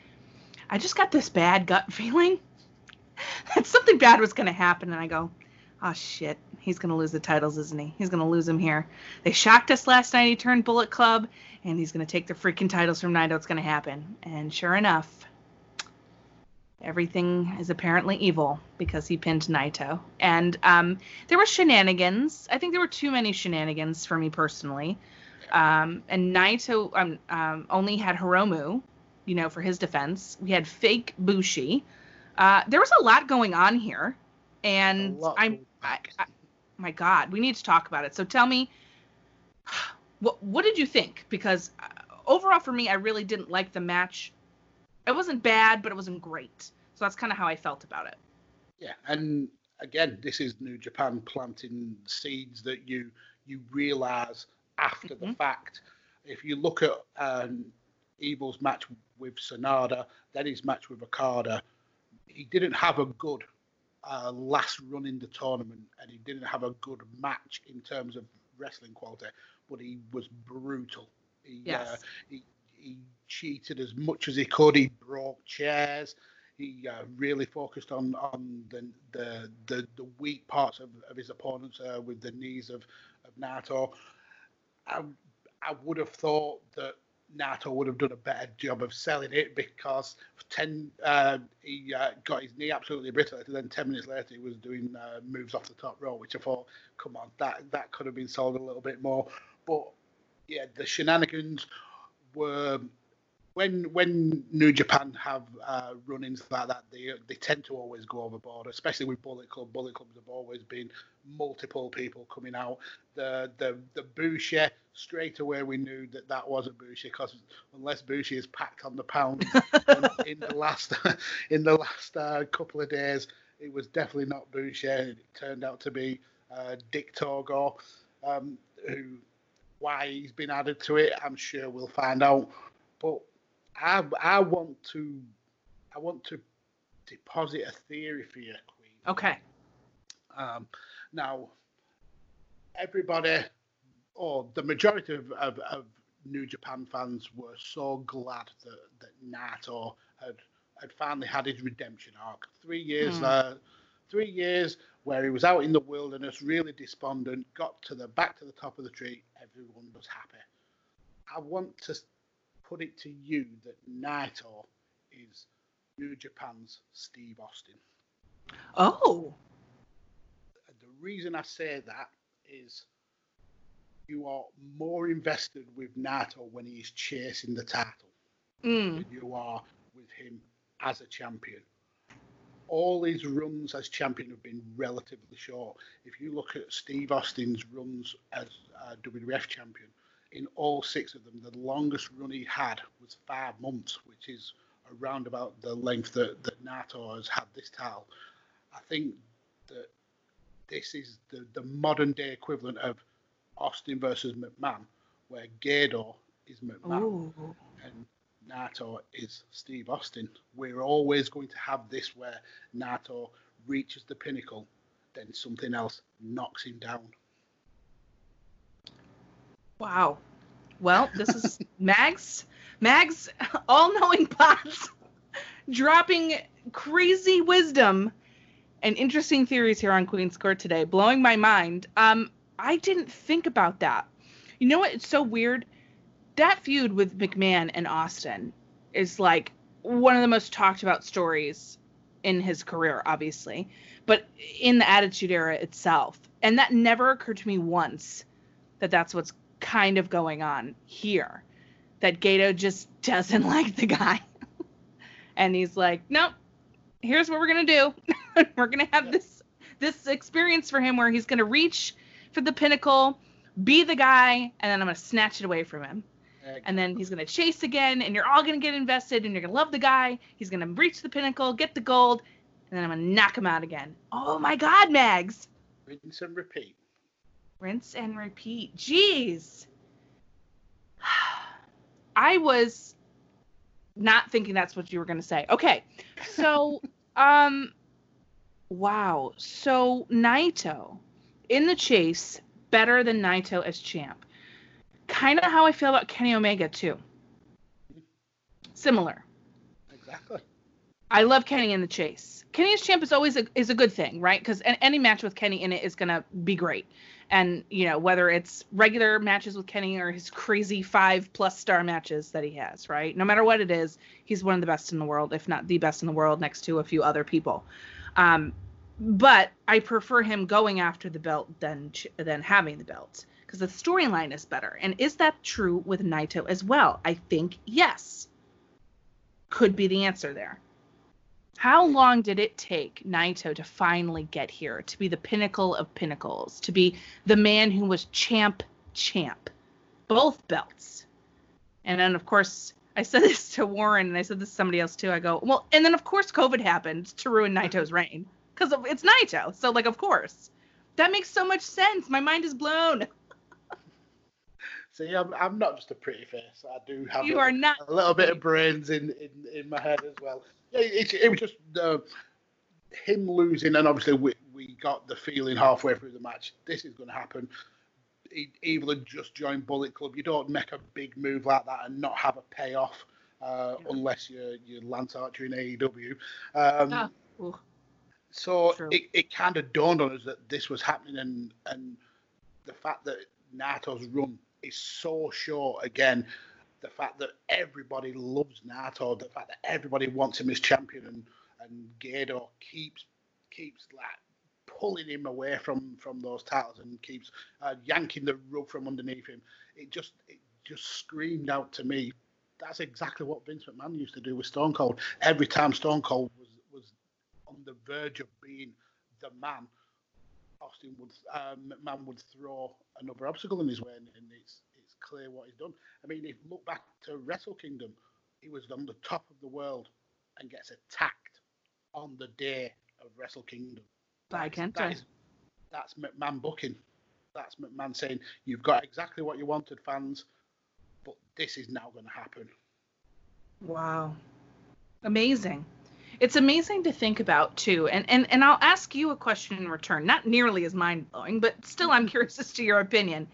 I just got this bad gut feeling that something bad was going to happen. And I go, oh shit, he's gonna lose the titles, isn't he? He's gonna lose them here. They shocked us last night. He turned Bullet Club, and he's gonna take the freaking titles from Naito. It's gonna happen. And sure enough, everything is apparently evil because he pinned Naito. And um, there were shenanigans. I think there were too many shenanigans for me personally. Um, and Naito um, um, only had Hiromu, you know, for his defense. We had fake Bushi. Uh, there was a lot going on here, and I'm I, I, my God, we need to talk about it. So tell me, what what did you think? Because uh, overall, for me, I really didn't like the match. It wasn't bad, but it wasn't great. So that's kind of how I felt about it. Yeah, and again, this is New Japan planting seeds that you you realize after mm-hmm. the fact. If you look at um, Evil's match with Sanada, then his match with Okada, he didn't have a good uh, last run in the tournament, and he didn't have a good match in terms of wrestling quality, but he was brutal. He, uh, yes. Uh, he, he cheated as much as he could. He broke chairs. He uh, really focused on on the the the, the weak parts of, of his opponents uh, with the knees of of Naito. I, I would have thought that Naito would have done a better job of selling it because ten uh, he uh, got his knee absolutely obliterated. Then ten minutes later, he was doing uh, moves off the top rope, which I thought, come on, that that could have been sold a little bit more. But yeah, the shenanigans were when when New Japan have uh, run-ins like that, they they tend to always go overboard, especially with Bullet Club. Bullet Clubs have always been multiple people coming out. The the the Bushi straight away we knew that that was a Bushi because unless Bushi is packed on the pound in the last in the last uh, couple of days, it was definitely not Bushi. It turned out to be uh, Dick Togo, um, who why he's been added to it, I'm sure we'll find out. But I I want to I want to deposit a theory for you, Queen. Okay. Um, now, everybody, or the majority of, of, of, New Japan fans were so glad that, that Naito had had finally had his redemption arc. Three years, mm. uh, three years where he was out in the wilderness, really despondent, got to the back to the top of the tree, everyone was happy. I want to put it to you that Naito is New Japan's Steve Austin. Oh. The reason I say that is you are more invested with Naito when he's chasing the title mm. than you are with him as a champion. All his runs as champion have been relatively short. If you look at Steve Austin's runs as uh, WWF champion, in all six of them, the longest run he had was five months, which is around about the length that, that Naito has had this title. I think that this is the, the modern day equivalent of Austin versus McMahon, where Gedo is McMahon Ooh. and Naito is Steve Austin. We're always going to have this where Naito reaches the pinnacle, then something else knocks him down. Wow. Well, this is Mags. Mags, all knowing pots, dropping crazy wisdom and interesting theories here on Queen's Court today, blowing my mind. Um, I didn't think about that. You know what? It's so weird. That feud with McMahon and Austin is like one of the most talked about stories in his career, obviously, but in the Attitude Era itself. And that never occurred to me once that that's what's kind of going on here. That Gedo just doesn't like the guy. and he's like, nope, here's what we're going to do. we're going to have this this experience for him where he's going to reach for the pinnacle, be the guy, and then I'm going to snatch it away from him. And then he's going to chase again, and you're all going to get invested, and you're going to love the guy. He's going to reach the pinnacle, get the gold, and then I'm going to knock him out again. Oh my God, Mags! Rinse and repeat. Rinse and repeat. Jeez. I was not thinking that's what you were going to say. Okay. So, um, wow. So, Naito in the chase, better than Naito as champ. Kind of how I feel about Kenny Omega, too. Similar. Exactly. I love Kenny in the chase. Kenny as champ is always a, is a good thing, right? Because any match with Kenny in it is gonna be great. And you know whether it's regular matches with Kenny or his crazy five plus star matches that he has, right? No matter what it is, he's one of the best in the world, if not the best in the world, next to a few other people. Um, but I prefer him going after the belt than than having the belt because the storyline is better. And is that true with Naito as well? I think yes. Could be the answer there. How long did it take Naito to finally get here, to be the pinnacle of pinnacles, to be the man who was champ, champ, both belts? And then, of course, I said this to Warren, and I said this to somebody else too. I go, well, and then of course COVID happened to ruin Naito's reign because it's Naito. So like, of course, that makes so much sense. My mind is blown. See, I'm, I'm not just a pretty face. I do have you a, are not a little bit of brains in, in, in my head as well it, it was just uh, him losing, and obviously we, we got the feeling halfway through the match this is going to happen. Evil had just joined Bullet Club. You don't make a big move like that and not have a payoff uh, yeah. unless you're, you're Lance Archer in AEW. Um, oh. So it, it kind of dawned on us that this was happening, and and the fact that Naito's run is so short again the fact that everybody loves Naito, the fact that everybody wants him as champion, and and Gedo keeps keeps like pulling him away from from those titles and keeps uh, yanking the rug from underneath him. It just it just screamed out to me that's exactly what Vince McMahon used to do with Stone Cold. Every time Stone Cold was was on the verge of being the man, Austin would um, McMahon would throw another obstacle in his way, and, it's clear what he's done. I mean, if you look back to Wrestle Kingdom, he was on the top of the world and gets attacked on the day of Wrestle Kingdom. By Kenta. that is- that's McMahon booking. That's McMahon saying you've got exactly what you wanted, fans, but this is now going to happen. Wow. Amazing. It's amazing to think about too. And and and I'll ask you a question in return. Not nearly as mind-blowing, but still I'm curious as to your opinion.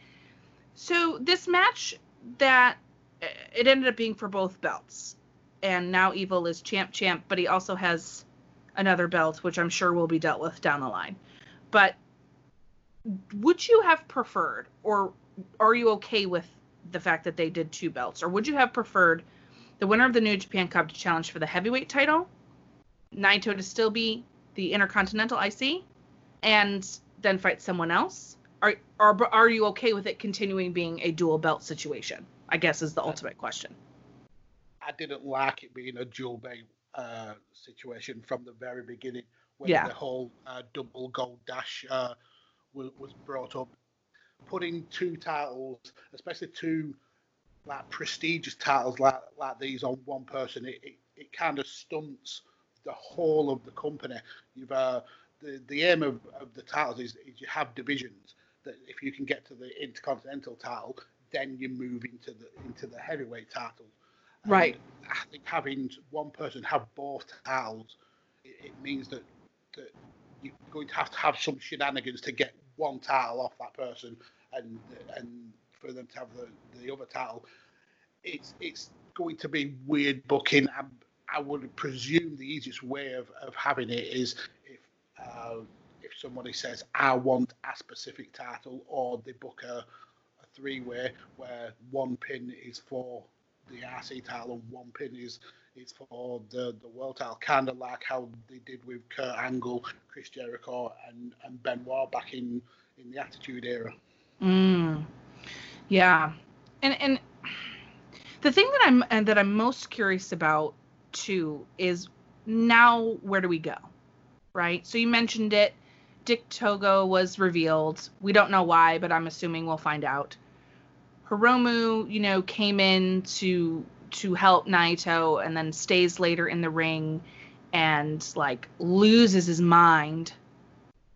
So this match that it ended up being for both belts. And now Evil is champ champ, but he also has another belt which I'm sure will be dealt with down the line. But would you have preferred or are you okay with the fact that they did two belts or would you have preferred the winner of the New Japan Cup to challenge for the heavyweight title, Naito to still be the Intercontinental IC, and then fight someone else? Are, are are you okay with it continuing being a dual belt situation? I guess is the ultimate question. I didn't like it being a dual belt uh, situation from the very beginning when Yeah. the whole uh, double gold dash uh, was, was brought up. Putting two titles, especially two like prestigious titles like like these on one person, it, it, it kind of stunts the whole of the company. You've uh, the the aim of, of the titles is, is you have divisions that if you can get to the intercontinental title, then you move into the into the heavyweight title. And Right. I think having one person have both titles, it, it means that that you're going to have to have some shenanigans to get one title off that person, and and for them to have the, the other title. It's it's going to be weird booking. I, I would presume the easiest way of, of having it is if uh, if somebody says I want a specific title, or they book a, a three way where one pin is for the RC title and one pin is is for the the world title, kind of like how they did with Kurt Angle, Chris Jericho, and and Benoit back in in the Attitude Era. Mm. Yeah, and and the thing that I'm and that I'm most curious about too is now where do we go, right? So you mentioned it. Dick Togo was revealed. We don't know why, but I'm assuming we'll find out. Hiromu, you know, came in to to help Naito and then stays later in the ring and like loses his mind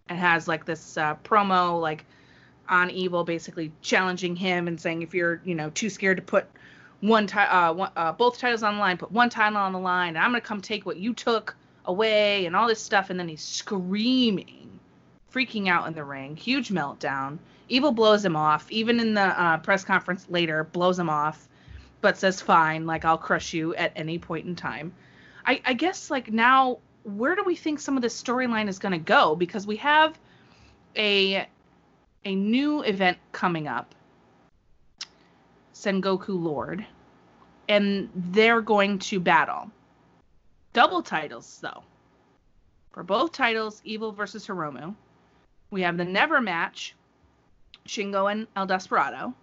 and has like this uh, promo like on evil basically challenging him and saying if you're you know too scared to put one ti- uh, uh both titles on the line put one title on the line and i'm gonna come take what you took away and all this stuff and then he's screaming freaking out in the ring huge meltdown. Evil blows him off. Even in the uh, press conference later blows him off but says fine like i'll crush you at any point in time. I, I guess like now where do we think some of this storyline is going to go? Because we have a a new event coming up. Sengoku lord. And they're going to battle. Double titles though. For both titles evil versus hiromu we have the never match shingo and el desperado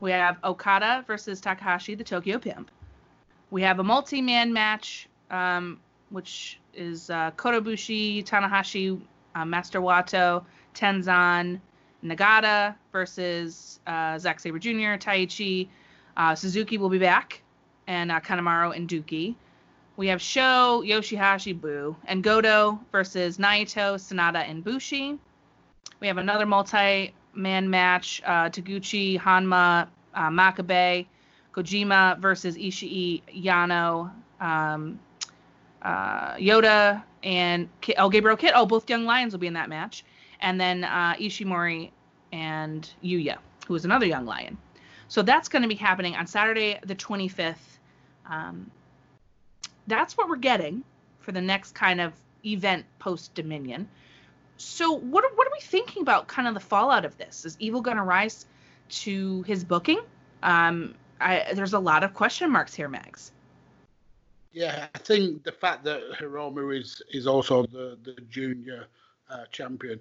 we have okada versus takahashi the tokyo pimp we have a multi-man match um, which is uh, Kota Ibushi tanahashi uh, master wato tenzan Nagata versus uh, Zack Sabre Jr., Taichi. Uh, Suzuki will be back, and uh, Kanemaru and Douki. We have Sho, Yoshihashi, Boo, and Goto versus Naito, Sanada, and Bushi. We have another multi-man match: uh, Taguchi, Honma, uh, Makabe, Kojima versus Ishii, Yano, um, uh, Yota, and Ki- oh Gabriel Kidd. Oh, both young lions will be in that match and then uh, Ishimori and Yuya, who is another young lion. So that's going to be happening on Saturday, the 25th. Um, that's what we're getting for the next kind of event post Dominion. So what are, what are we thinking about kind of the fallout of this? Is Evil going to rise to his booking? Um, I, there's a lot of question marks here, Mags. Yeah, I think the fact that Hiromu is is also the the junior uh, champion,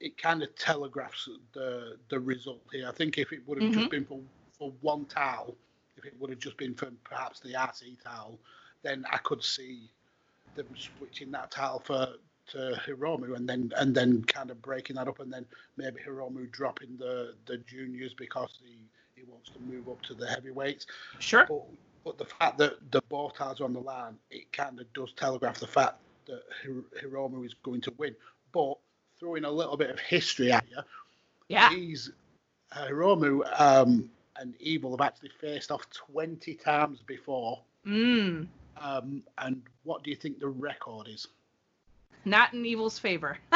it kind of telegraphs the the result here. I think if it would have Mhm. just been for for one towel if if it would have just been for perhaps the RC towel then I could see them switching that title for to Hiromu and then and then kind of breaking that up and then maybe Hiromu dropping the the juniors because he he wants to move up to the heavyweights. Sure. But, but the fact that the both are on the line, it kind of does telegraph the fact that Hiromu is going to win. But throwing a little bit of history at you, yeah, he's uh, Hiromu um, and Evil have actually faced off 20 times before. Mm. Um, and what do you think the record is? Not in Evil's favor.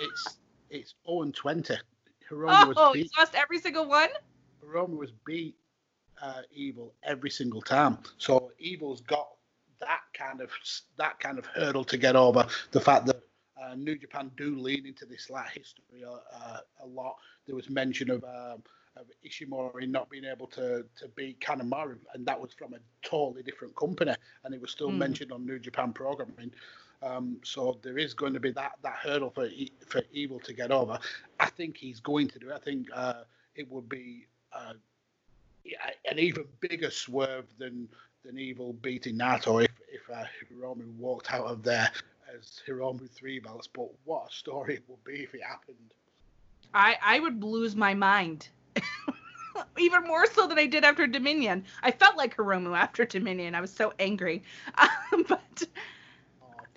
it's it's 0 and 20. Hiromu oh, he's lost every single one. Hiromu was beat uh, Evil every single time. So Evil's got that kind of that kind of hurdle to get over. The fact that uh, New Japan do lean into this like history uh, a lot. There was mention of, um, of Ishimori not being able to to beat Kanemaru, and that was from a totally different company, and it was still mm. mentioned on New Japan programming. Um, so there is going to be that that hurdle for for Evil to get over. I think he's going to do. It. I think uh, it would be uh, an even bigger swerve than than Evil beating Naito if if uh, Hiromu walked out of there as Hiromu three belts. But what a story it would be if it happened. I I would lose my mind. even more so than I did after Dominion. I felt like Hiromu after Dominion. I was so angry. Um, but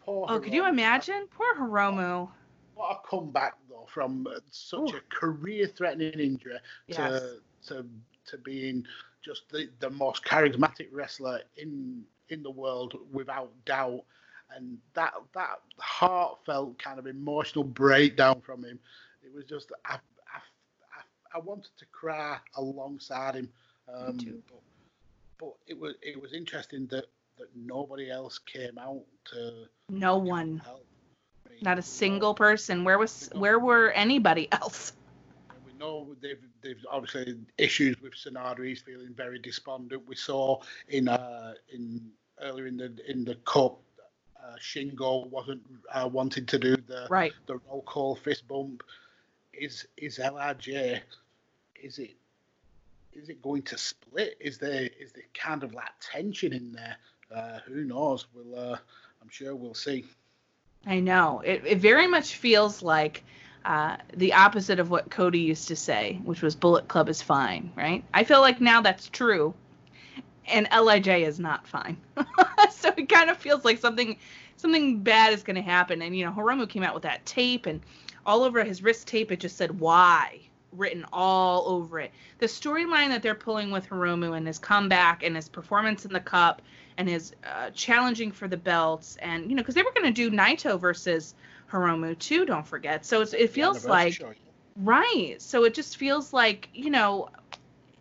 oh, oh could you imagine? Poor Hiromu. What a comeback though from such Ooh. a career-threatening injury yes. to to to being just the, the most charismatic wrestler in in the world without doubt and that that heartfelt kind of emotional breakdown from him it was just I, I, I, I wanted to cry alongside him um, but, but it was it was interesting that that nobody else came out to no one help. I mean, not a single person where was where were anybody else We know they've they've obviously issues with Sanada. He's feeling very despondent. We saw in uh in earlier in the in the cup, uh, Shingo wasn't uh, wanting to do the right. the roll call fist bump. Is is LIJ? Is it is it going to split? Is there is there kind of like tension in there? Uh, who knows? We'll uh, I'm sure we'll see. I know it. It very much feels like uh, the opposite of what Cody used to say, which was Bullet Club is fine, right? I feel like now that's true, and LIJ is not fine. so it kind of feels like something something bad is going to happen. And you know, Hiromu came out with that tape, and all over his wrist tape it just said "Why" written all over it. The storyline that they're pulling with Hiromu and his comeback and his performance in the cup and is uh, challenging for the belts, and you know, because they were going to do Naito versus Hiromu too. Don't forget. So it feels like show. right. So it just feels like you know,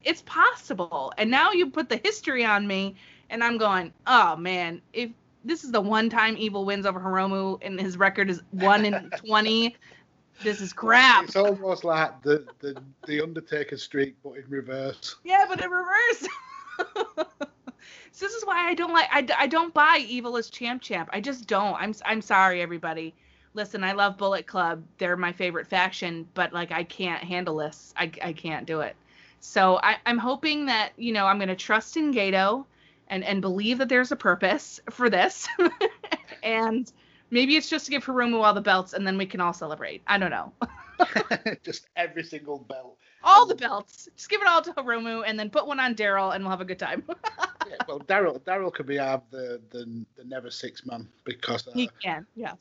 it's possible. And now you put the history on me, and I'm going, oh man, if this is the one time Evil wins over Hiromu and his record is one in twenty. This is crap. It's almost like the, the, the Undertaker streak, but in reverse. Yeah, but in reverse. so this is why I don't like I, I don't buy Evil as champ champ. I just don't. I'm I'm sorry everybody listen, I love Bullet Club. They're my favorite faction, but like I can't handle this. I, I can't do it. So I, I'm hoping that, you know, I'm gonna trust in Gedo, and, and believe that there's a purpose for this. and maybe it's just to give Hiromu all the belts and then we can all celebrate. I don't know. just every single belt. All the belts. Just give it all to Hiromu and then put one on Daryl and we'll have a good time. Yeah, well, Daryl Daryl could be our the, the the never six man because uh, he can. Yes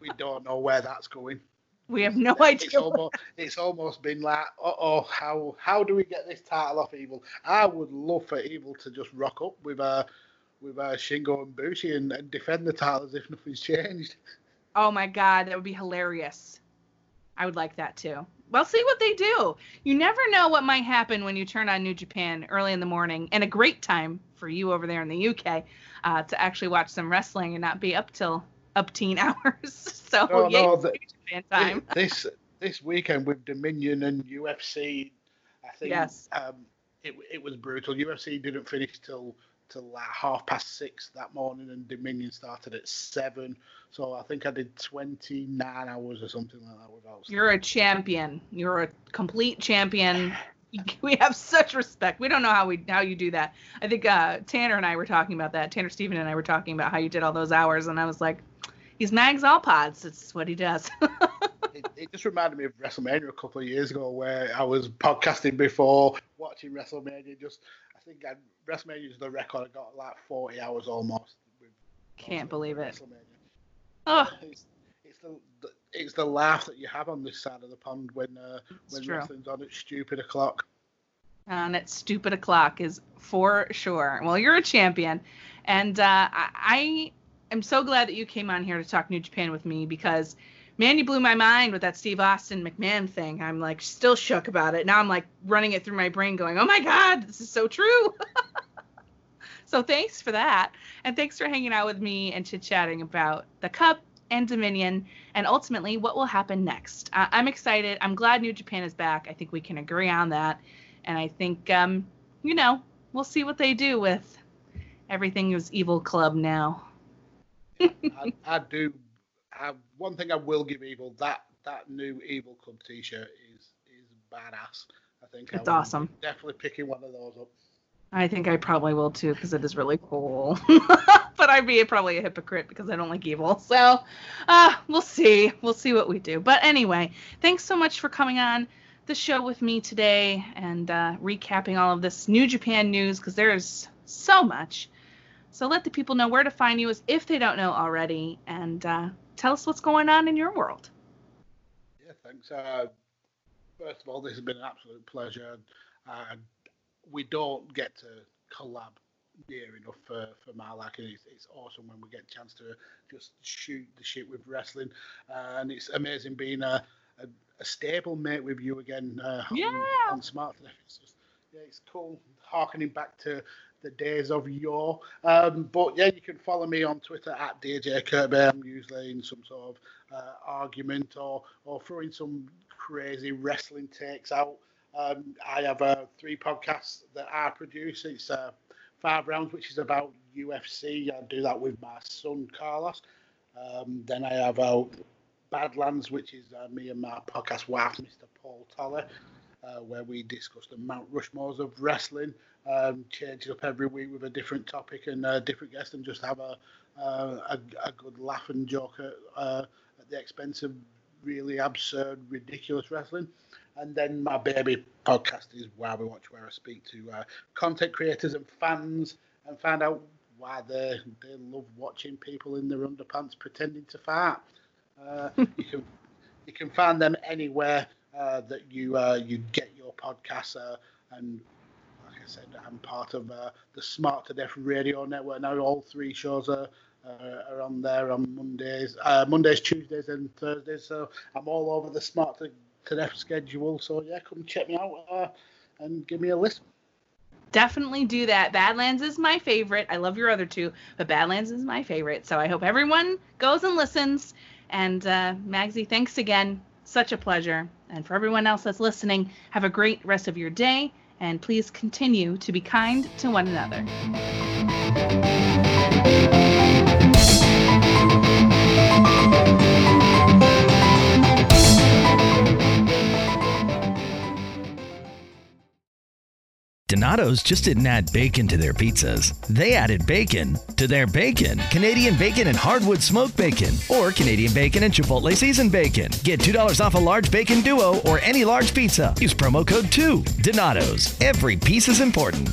we don't know where that's going. We have no idea. It's almost, it's almost been like, oh, how how do we get this title off Evil? I would love for Evil to just rock up with uh, with uh, Shingo and Bushi and, and defend the title as if nothing's changed. Oh my god, that would be hilarious. I would like that too. Well, see what they do. You never know what might happen when you turn on New Japan early in the morning, and a great time for you over there in the UK uh, to actually watch some wrestling and not be up till up teen hours. so no, yeah, no, the, time. this this weekend with Dominion and UFC, I think yes. um, it it was brutal. UFC didn't finish till till like half past six that morning, and Dominion started at seven. So I think I did twenty nine hours or something like that without. You're a champion. You're a complete champion. we have such respect. We don't know how we how you do that. I think uh, Tanner and I were talking about that. Tanner Steven and I were talking about how you did all those hours, and I was like, he's Mags all pods. It's what he does. it, it just reminded me of WrestleMania a couple of years ago, where I was podcasting before watching WrestleMania. Just think I, WrestleMania is the record. I got like 40 hours almost. With Can't believe it. WrestleMania. Oh. It's, it's the, the, it's the laugh that you have on this side of the pond when uh, when true. wrestling's on at stupid o'clock. And at stupid o'clock is for sure. Well, you're a champion, and uh, I, I am so glad that you came on here to talk New Japan with me because man, you blew my mind with that Steve Austin McMahon thing. I'm like still shook about it. Now I'm like running it through my brain, going, "Oh my God, this is so true." so thanks for that, and thanks for hanging out with me and chit chatting about the Cup and Dominion, and ultimately what will happen next. I- am excited. I'm glad New Japan is back. I think we can agree on that, and I think um, you know we'll see what they do with everything is Evil Club now. I, I, do. I, one thing I will give Evil that that new Evil Club T-shirt is is badass. I think it's awesome. Definitely picking one of those up. I think I probably will too because it is really cool. but I'd be probably a hypocrite because I don't like evil. So, uh, we'll see. We'll see what we do. But anyway, thanks so much for coming on the show with me today and uh, recapping all of this New Japan news because there is so much. So let the people know where to find you as if they don't know already, and uh, tell us what's going on in your world. Yeah, thanks. Uh, first of all, this has been an absolute pleasure. Uh, we don't get to collab near enough for, for my liking. It's, it's awesome when we get a chance to just shoot the shit with wrestling, uh, and it's amazing being a, a, a, stable mate with you again uh, yeah. on, on Smark. It's just, yeah, it's cool harkening back to the days of yore. Um, but yeah, you can follow me on Twitter at DJ Kirkby. I'm usually in some sort of uh, argument or or throwing some crazy wrestling takes out. Um, I have uh, three podcasts that I produce. It's uh, Five Rounds, which is about UFC. I do that with my son Carlos. Um, then I have uh, Badlands, which is uh, me and my podcast wife, Mr. Paul Toller, uh, where we discuss the Mount Rushmores of wrestling. Um, change it up every week with a different topic and a different guest, and just have a uh, a, a, good laugh and joke at, uh, at the expense of really absurd, ridiculous wrestling. And then my baby podcast is Why We Watch, where I speak to uh, content creators and fans and find out why they they love watching people in their underpants pretending to fart. Uh, you can you can find them anywhere uh, that you uh, you get your podcasts. Uh, and like I said, I'm part of uh, the Smark to Death Radio Network now. All three shows are. are on there on Mondays, Mondays, Tuesdays, and Thursdays. So I'm all over the Smark to to their schedule. So yeah, come check me out uh, and give me a listen. Definitely do that. Badlands is my favorite. I love your other two, but Badlands is my favorite. So I hope everyone goes and listens. And uh, Magsy, thanks again. Such a pleasure. And for everyone else that's listening, have a great rest of your day. And please continue to be kind to one another. Donato's just didn't add bacon to their pizzas. They added bacon to their bacon. Canadian bacon and hardwood smoked bacon, or Canadian bacon and Chipotle seasoned bacon. Get $2 off a large bacon duo or any large pizza. Use promo code 2. Donato's. Every piece is important.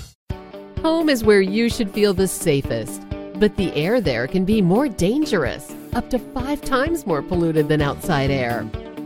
Home is where you should feel the safest, but the air there can be more dangerous, up to five times more polluted than outside air.